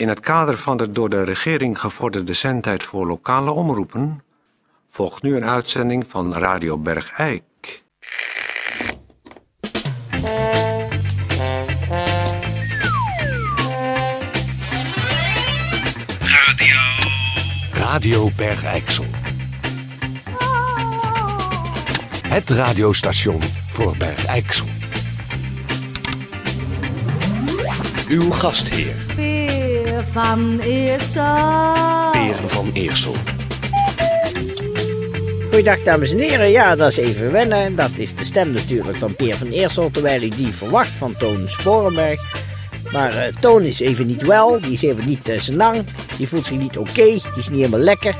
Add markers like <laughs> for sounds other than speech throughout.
In het kader van de door de regering gevorderde zendtijd voor lokale omroepen volgt nu een uitzending van Radio Bergijk. Radio Bergijksel. Het radiostation voor Bergijksel. Uw gastheer, Peer van Eersel. Peer van Eersel. Goeiedag dames en heren, ja dat is even wennen. Dat is de stem natuurlijk van Peer van Eersel, terwijl ik die verwacht van Toon Sporenberg. Maar eh, Toon is even niet wel, die is even niet uh, zijn lang, die voelt zich niet oké, die is niet helemaal lekker.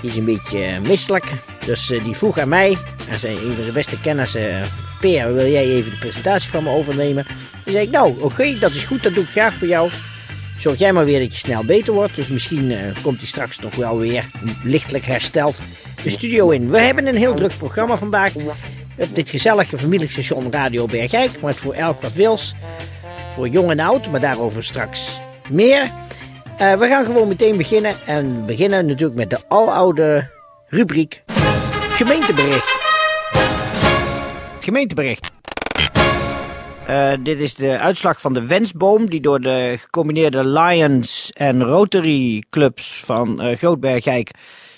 Die is een beetje uh, misselijk, dus die vroeg aan mij, en zijn een van zijn beste kennis, Peer wil jij even de presentatie van me overnemen? Toen zei ik nou oké, dat is goed, dat doe ik graag voor jou. Zorg jij maar weer dat je snel beter wordt, dus misschien komt hij straks nog wel weer lichtelijk hersteld de studio in. We hebben een heel druk programma vandaag. Dit gezellige familiestation Radio Bergijk. Maar voor elk wat wils. Voor jong en oud, maar daarover straks meer. Uh, we gaan gewoon meteen beginnen. En beginnen natuurlijk met de aloude rubriek gemeentebericht. Het gemeentebericht. Uh, dit is de uitslag van de wensboom die door de gecombineerde Lions en Rotary clubs van uh, Grootbergijk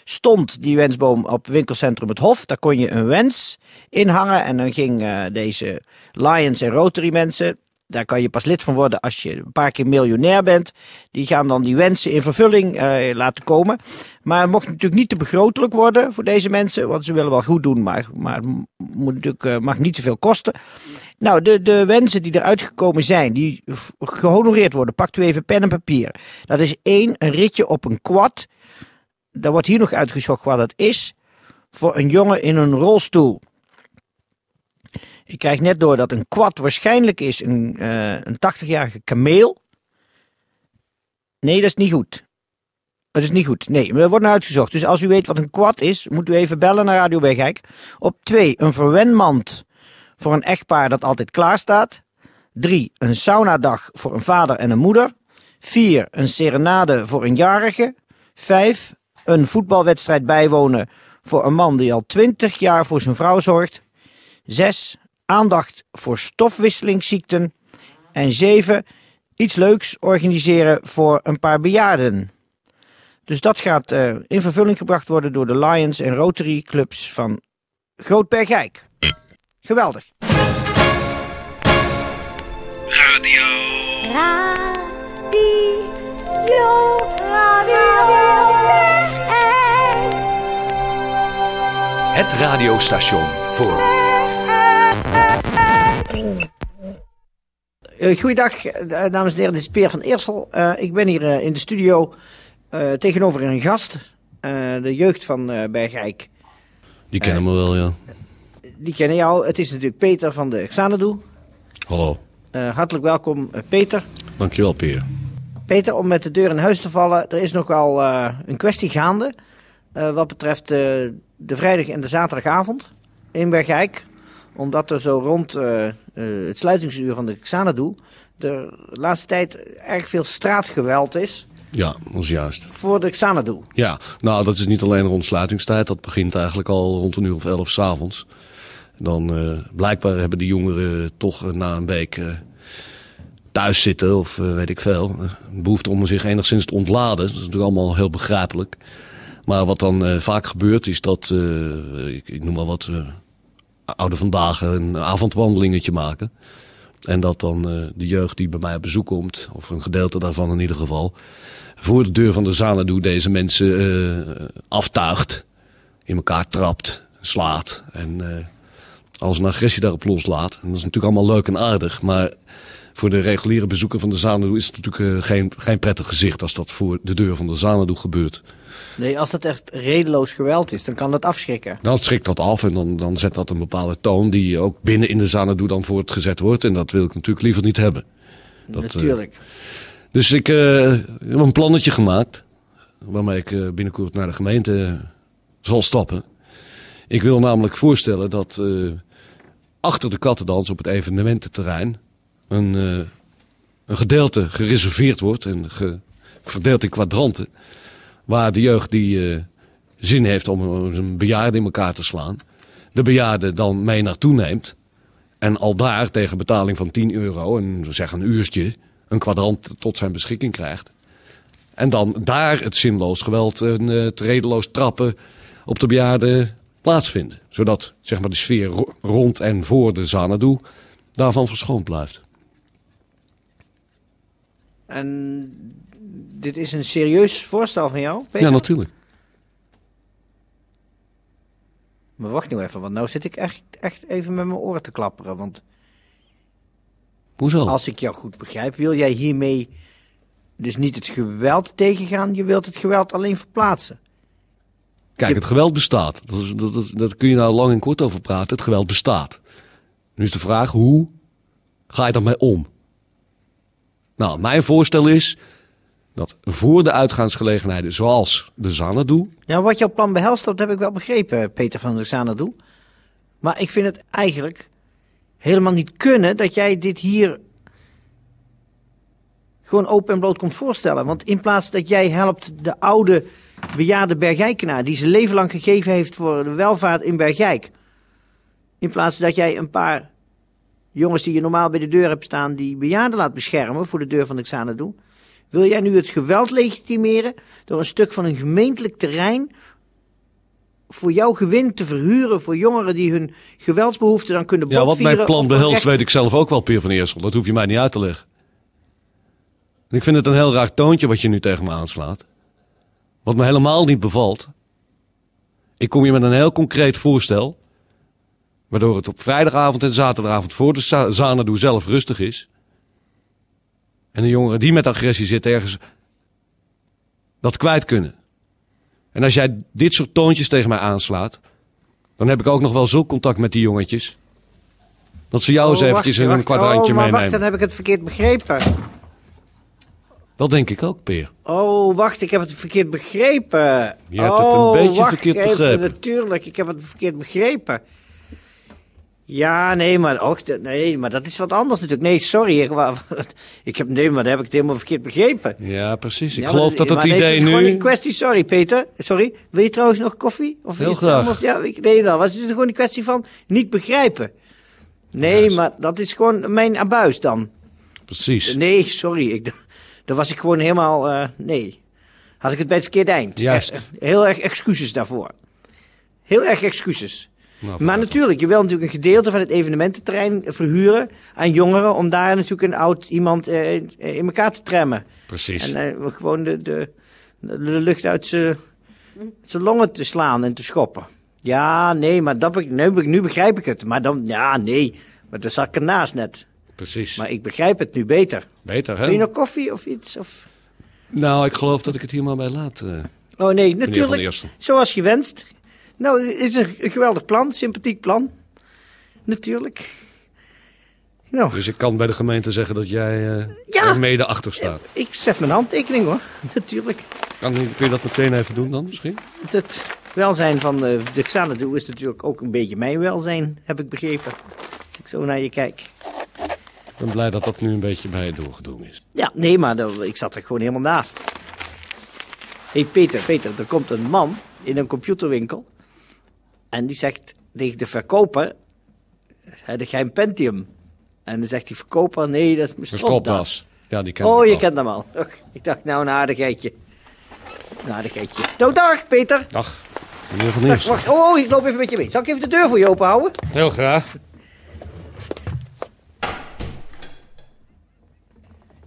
stond die wensboom op winkelcentrum Het Hof. Daar kon je een wens in hangen en dan ging uh, deze Lions en Rotary mensen, daar kan je pas lid van worden als je een paar keer miljonair bent. Die gaan dan die wensen in vervulling uh, laten komen. Maar het mocht natuurlijk niet te begrotelijk worden voor deze mensen. Want ze willen wel goed doen, maar, maar moet natuurlijk, uh, mag niet te veel kosten. Nou, de, de wensen die eruit gekomen zijn, die gehonoreerd worden. Pakt u even pen en papier. Dat is één, een ritje op een quad daar wordt hier nog uitgezocht wat het is, voor een jongen in een rolstoel. Ik krijg net door dat een quad waarschijnlijk is een, uh, een 80-jarige kameel. Nee, dat is niet goed. Dat is niet goed. Nee, er wordt naar uitgezocht. Dus als u weet wat een quad is, moet u even bellen naar Radio Bergijk. Op 2, een verwenmand voor een echtpaar dat altijd klaar staat. 3, een saunadag voor een vader en een moeder. 4, een serenade voor een jarige. 5, een voetbalwedstrijd bijwonen voor een man die al twintig jaar voor zijn vrouw zorgt. 6. Aandacht voor stofwisselingsziekten. En 7. Iets leuks organiseren voor een paar bejaarden. Dus dat gaat uh, in vervulling gebracht worden door de Lions en Rotary clubs van Grootbergijk. Geweldig. Radio. Radio. Radio. Het radiostation voor. Uh, goeiedag, dames en heren. Dit is Peer van Eersel. Uh, ik ben hier uh, in de studio tegenover een gast. de jeugd van Bergijk. Die kennen me wel, ja. Die kennen jou. Het is natuurlijk Peter van de Xanadu. Hallo. hartelijk welkom, Peter. Dankjewel, Peer. Peter, om met de deur in huis te vallen. Er is nogal een kwestie gaande. wat betreft de vrijdag en de zaterdagavond in Bergijk. Omdat er zo rond uh, uh, het sluitingsuur van de Xanadu de laatste tijd erg veel straatgeweld is. Ja, dat is juist. Voor de Xanadu. Ja, nou dat is niet alleen rond sluitingstijd. Dat begint eigenlijk al rond een uur of elf s'avonds. Dan uh, blijkbaar hebben de jongeren toch na een week thuis zitten of weet ik veel. behoefte om zich enigszins te ontladen. Dat is natuurlijk allemaal heel begrijpelijk. Maar wat dan uh, vaak gebeurt is dat, uh, ik, ik, noem maar wat, uh, oude vandaag een avondwandelingetje maken. En dat dan de jeugd die bij mij op bezoek komt, of een gedeelte daarvan in ieder geval, voor de deur van de Zanadu deze mensen aftuigt, in elkaar trapt, slaat en als een agressie daarop loslaat. En dat is natuurlijk allemaal leuk en aardig, maar voor de reguliere bezoeker van de Zanadu is het natuurlijk geen, geen prettig gezicht als dat voor de deur van de Zanadu gebeurt. Nee, als dat echt redeloos geweld is, dan kan dat afschrikken. Dan schrikt dat af en dan, dan zet dat een bepaalde toon die ook binnen in de Xanadu dan voortgezet wordt. En dat wil ik natuurlijk liever niet hebben. Dat, natuurlijk. Uh, dus ik uh, heb een plannetje gemaakt. Waarmee ik uh, binnenkort naar de gemeente zal stappen. Ik wil namelijk voorstellen dat achter de kattendans op het evenemententerrein een, een gedeelte gereserveerd wordt en verdeeld in kwadranten. Waar de jeugd die eh, zin heeft om een- bejaarde in elkaar te slaan. De bejaarde dan mee naartoe neemt. En al daar tegen betaling van 10 euro, en zeg een uurtje, een kwadrant tot zijn beschikking krijgt. En dan daar het zinloos geweld en eh, het redeloos trappen op de bejaarde plaatsvindt. Zodat zeg maar, de sfeer ro- rond en voor de Xanadu daarvan verschoond blijft. En dit is een serieus voorstel van jou, Peter? Ja, natuurlijk. Maar wacht nu even, want nou zit ik echt, echt even met mijn oren te klapperen. Want Hoezo? als ik jou goed begrijp, wil jij hiermee dus niet het geweld tegengaan, je wilt het geweld alleen verplaatsen. Kijk, het geweld bestaat. Dat, is, dat, dat, dat kun je nou lang en kort over praten. Het geweld bestaat. Nu is de vraag, hoe ga je daarmee om? Nou, mijn voorstel is dat voor de uitgaansgelegenheden zoals de Xanadu... Ja, wat jouw plan behelst, dat heb ik wel begrepen, Peter van der Xanadu. Maar ik vind het eigenlijk helemaal niet kunnen dat jij dit hier gewoon open en bloot komt voorstellen. Want in plaats dat jij helpt de oude bejaarde Bergijkenaar, die zijn leven lang gegeven heeft voor de welvaart in Bergijk. In plaats dat jij een paar jongens die je normaal bij de deur hebt staan, die bejaarden laat beschermen voor de deur van de Xanadu. Wil jij nu het geweld legitimeren door een stuk van een gemeentelijk terrein voor jouw gewin te verhuren voor jongeren die hun geweldsbehoeften dan kunnen Ja, wat botvieren mijn plan behelst recht- weet ik zelf ook wel, Peer van Eersel. Dat hoef je mij niet uit te leggen. En ik vind het een heel raar toontje wat je nu tegen me aanslaat. Wat me helemaal niet bevalt. Ik kom je met een heel concreet voorstel. Waardoor het op vrijdagavond en zaterdagavond voor de Xanadu zelf rustig is. En de jongeren die met agressie zitten ergens dat kwijt kunnen. En als jij dit soort toontjes tegen mij aanslaat, dan heb ik ook nog wel zulk contact met die jongetjes. Dat ze jou eens Oh, eventjes in een kwadrantje oh, maar meenemen. wacht, dan heb ik het verkeerd begrepen. Dat denk ik ook, Peer. Oh, wacht, ik heb het verkeerd begrepen. Je hebt het een oh, beetje wacht verkeerd even, begrepen. Natuurlijk, ik heb het verkeerd begrepen. Ja, nee, maar, och, nee, maar dat is wat anders natuurlijk. Nee, sorry, ik, <laughs> ik heb, nee, maar dan heb ik het helemaal verkeerd begrepen. Ja, precies. Ik Ja, geloof dat het maar nee, idee is het gewoon nu... een kwestie, sorry Peter, sorry. Wil je trouwens nog koffie? Of Heel graag. anders? Ja, ik, nee, nou, was het gewoon een kwestie van niet begrijpen. Nee, Juist. maar dat is gewoon mijn abuis dan. Precies. Nee, sorry, ik, <laughs> daar was ik gewoon helemaal, eh, nee. Had ik het bij het verkeerde eind. Juist. Eh, heel erg excuses daarvoor. Heel erg excuses. Nou, Maar natuurlijk, je wil natuurlijk een gedeelte van het evenemententerrein verhuren aan jongeren om daar natuurlijk een oud iemand eh, in elkaar te tremmen. Precies. En eh, gewoon de, de, de lucht uit zijn longen te slaan en te schoppen. Ja, nee, maar dat, nu, nu begrijp ik het. Maar dan, ja, nee. Maar daar zat ik ernaast net. Precies. Maar ik begrijp het nu beter. Beter, Wil je hè? nog koffie of iets? Of... Nou, ik geloof dat ik het hier maar bij laat. eh. Oh nee, natuurlijk. Zoals je wenst. Nou, het is een, geweldig plan, sympathiek plan. Natuurlijk. Nou, Dus ik kan bij de gemeente zeggen dat jij eh Ja. er mede achter staat. ik zet mijn handtekening hoor. <laughs> Natuurlijk. Kan, kun je dat meteen even doen dan misschien? Het welzijn van eh, de Xanadu is natuurlijk ook een beetje mijn welzijn, heb ik begrepen. Als ik zo naar je kijk. Ik ben blij dat dat nu een beetje bij je doorgedrongen is. Ja, nee, maar dat- ik zat er gewoon helemaal naast. Hé hey Peter, Peter, er komt een man in een computerwinkel. En die zegt tegen de verkoper, heb jij een Pentium? En dan zegt die verkoper, nee, dat is mijn Een stropdas. Ja, die ken Oh, je al. kent hem al. Och, ik dacht, nou, een aardigheidje. Een aardigheidje. Nou, dag, Peter. Dag, meneer Van Dag, wacht. Oh, ik loop even met je mee. Zal ik even de deur voor je open houden? Heel graag.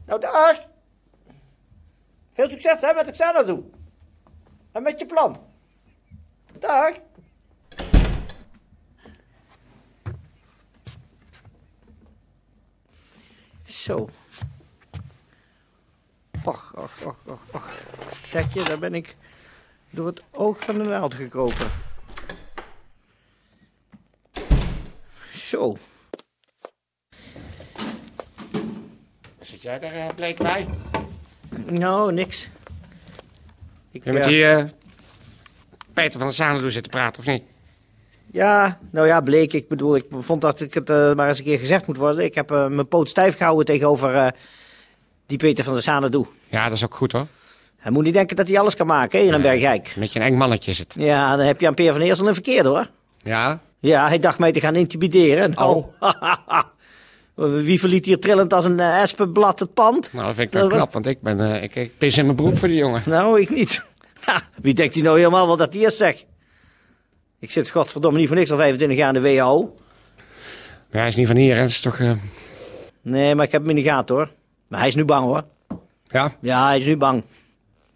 Nou, dag. Veel succes hè, met het Xanadu. En met je plan. Dag. Zo. Och, och, och, och, och. Kijk je, daar ben ik door het oog van de naald gekropen. Zo. Zit jij daar eh, bleek bij? Nou, niks. Ik, Je met eh, die eh, Peter van der zitten praten, of niet? Ja, nou ja, bleek. Ik bedoel, ik vond dat ik het eh, maar eens een keer gezegd moet worden. Ik heb eh, mijn poot stijf gehouden tegenover eh, die Peter van der Zanen doe. Ja, dat is ook goed hoor. Hij moet niet denken dat hij alles kan maken, hè, in Bergijk. Een beetje een eng mannetje is het. Ja, dan heb je aan Peer van Eersel een verkeerd hoor. Ja? Ja, hij dacht mij te gaan intimideren. Nou, <laughs> wie verliet hier trillend als een espenblad het pand? Nou, dat vind ik wel was- knap, want ik ben... ik, ik pis in mijn broek voor die jongen. Nou, ik niet. <laughs> Ha, wie denkt hij nou helemaal wel dat hij is, zeg? Ik zit godverdomme niet voor niks al 25 jaar in de WHO. Maar hij is niet van hier, hè. Dat is toch... eh, Nee, maar ik heb hem in de gaten hoor. Maar hij is nu bang hoor. Ja? Ja, hij is nu bang.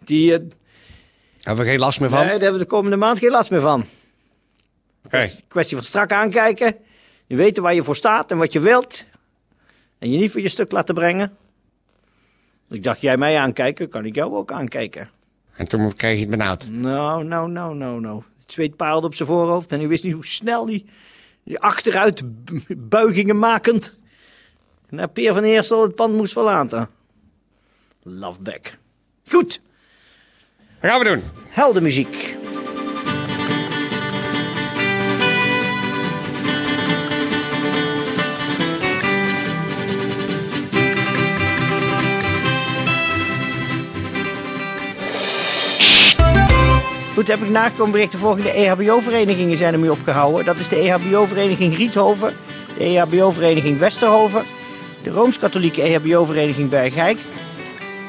Die, eh, Hebben we geen last meer van? nee, daar hebben we de komende maand geen last meer van. Oké. Kwestie van strak aankijken. Je weten waar je voor staat en wat je wilt. En je niet voor je stuk laten brengen. Ik dacht, jij mij aankijken, kan ik jou ook aankijken. En toen kreeg je het benauwd. Nou, nou, nou, nou, nou. Het zweet parelde op zijn voorhoofd en hij wist niet hoe snel die, die achteruit bu- buigingen makend naar Peer van Eersel het pand moest verlaten. Loveback. Goed, Wat gaan we doen? heldenmuziek. Goed, heb ik nagekomen berichten. Volgende E EHBO-verenigingen zijn er nu opgehouden. Dat is de EHBO-vereniging Riethoven, de EHBO-vereniging Westerhoven, de Rooms-Katholieke EHBO-vereniging Bergijk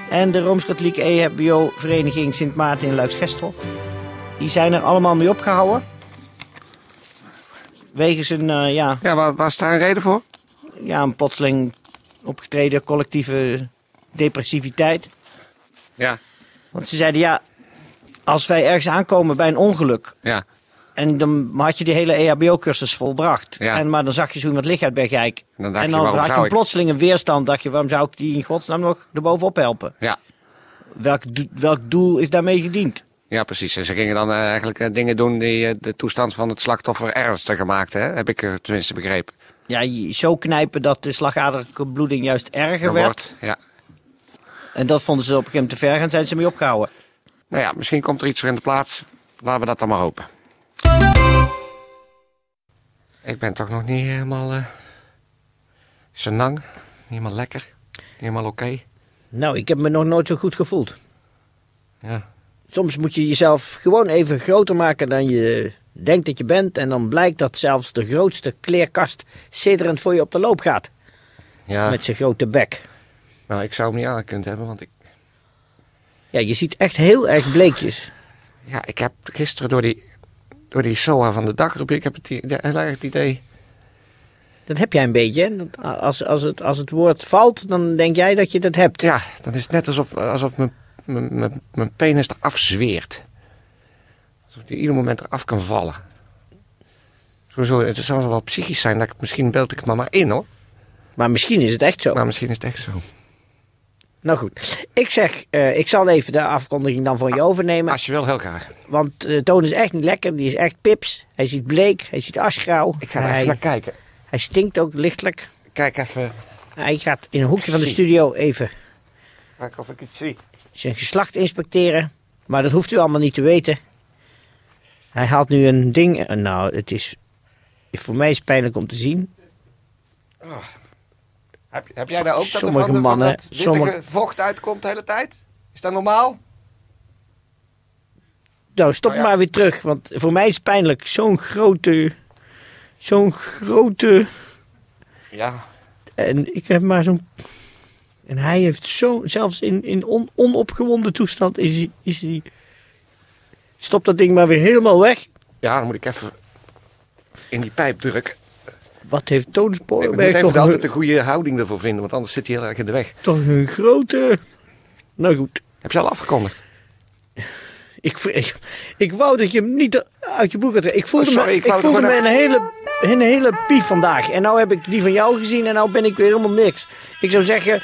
en de Rooms-Katholieke EHBO-vereniging Sint Maarten in Luiksgestel. Die zijn er allemaal mee opgehouden. Wegens een, eh, ja, Ja, waar, waar is daar een reden voor? ja, een plotseling opgetreden collectieve depressiviteit. Ja. Want ze zeiden, ja, als wij ergens aankomen bij een ongeluk... Ja. En dan had je die hele EHBO-cursus volbracht. Ja. En, maar dan zag je zo iemand liggen uit Bergijk. Dan dacht en je, dan waarom had je ik? plotseling een weerstand. dacht je, waarom zou ik die in godsnaam nog erbovenop helpen? Ja. Welk, welk doel is daarmee gediend? Ja, precies. En ze gingen dan eh, eigenlijk eh, dingen doen die eh, de toestand van het slachtoffer ernstiger maakten. Hè? Heb ik tenminste begrepen. Ja, je- zo knijpen dat de slagaderlijke bloeding juist erger werd. Wordt. Ja. En dat vonden ze op een gegeven moment te ver en zijn ze mee opgehouden. Nou ja, misschien komt er iets voor in de plaats. Laten we dat dan maar hopen. Ik ben toch nog niet helemaal... senang. Niet helemaal lekker. Niet helemaal oké. Nou, ik heb me nog nooit zo goed gevoeld. Ja. Soms moet je jezelf gewoon even groter maken dan je denkt dat je bent. En dan blijkt dat zelfs de grootste kleerkast sidderend voor je op de loop gaat. Ja, Met zijn grote bek. nou, ik zou hem niet aangekund hebben, want ik... Ja, je ziet echt heel erg bleekjes. Ja, ik heb gisteren door die, door die SOA van de dagrubriek... heb het heel erg het idee... Dat heb jij een beetje. hè? Als, als, het, als het woord valt, dan denk jij dat je dat hebt. Ja, dan is het net alsof, alsof mijn, mijn, mijn, mijn penis eraf zweert. Alsof die ieder moment eraf kan vallen. Sowieso, het zou wel psychisch zijn, dat ik, misschien beeld ik het maar maar in hoor. Maar misschien is het echt zo. Maar misschien is het echt zo. Nou goed. Ik zeg, eh, ik zal even de afkondiging dan van je overnemen. Als je wil, heel graag. Want eh Toon is echt niet lekker. Die is echt pips. Hij ziet bleek. Hij ziet asgrauw. Ik ga er hij, even naar kijken. hij stinkt ook lichtelijk. Kijk even Hij gaat in een hoekje van de studio even kijken of ik iets zie. zijn geslacht inspecteren. Maar dat hoeft u allemaal niet te weten. Hij haalt nu een ding. eh, Nou, het is. Voor mij is het pijnlijk om te zien. Heb, heb jij daar ook dat Sommige van, de, mannen- dat sommige- vocht uitkomt de hele tijd? Is dat normaal? Nou, stop Nou ja. maar weer terug. Want voor mij is het pijnlijk. Zo'n grote. Zo'n grote. Ja. En ik heb maar zo'n. En hij heeft zo. Zelfs in, in on, onopgewonden toestand is hij. Is hij Stop dat ding maar weer helemaal weg. Ja, dan moet ik even in die pijp drukken. Wat heeft Toon Ik moet Sporenberg even toch, altijd een, de goede houding ervoor vinden, want anders zit hij heel erg in de weg. toch een grote. Nou goed. Heb je al afgekondigd? Ik, ik, ik wou dat je hem niet uit je boek had. Ik voelde Oh, sorry, me, ik ik voelde me een hele, een hele pief vandaag. En nou heb ik die van jou gezien en nou ben ik weer helemaal niks. Ik zou zeggen,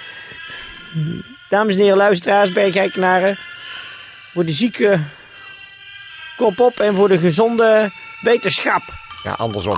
dames en heren luisteraars, bergijkenaren. Voor de zieke kop op en voor de gezonde wetenschap. Ja, andersom.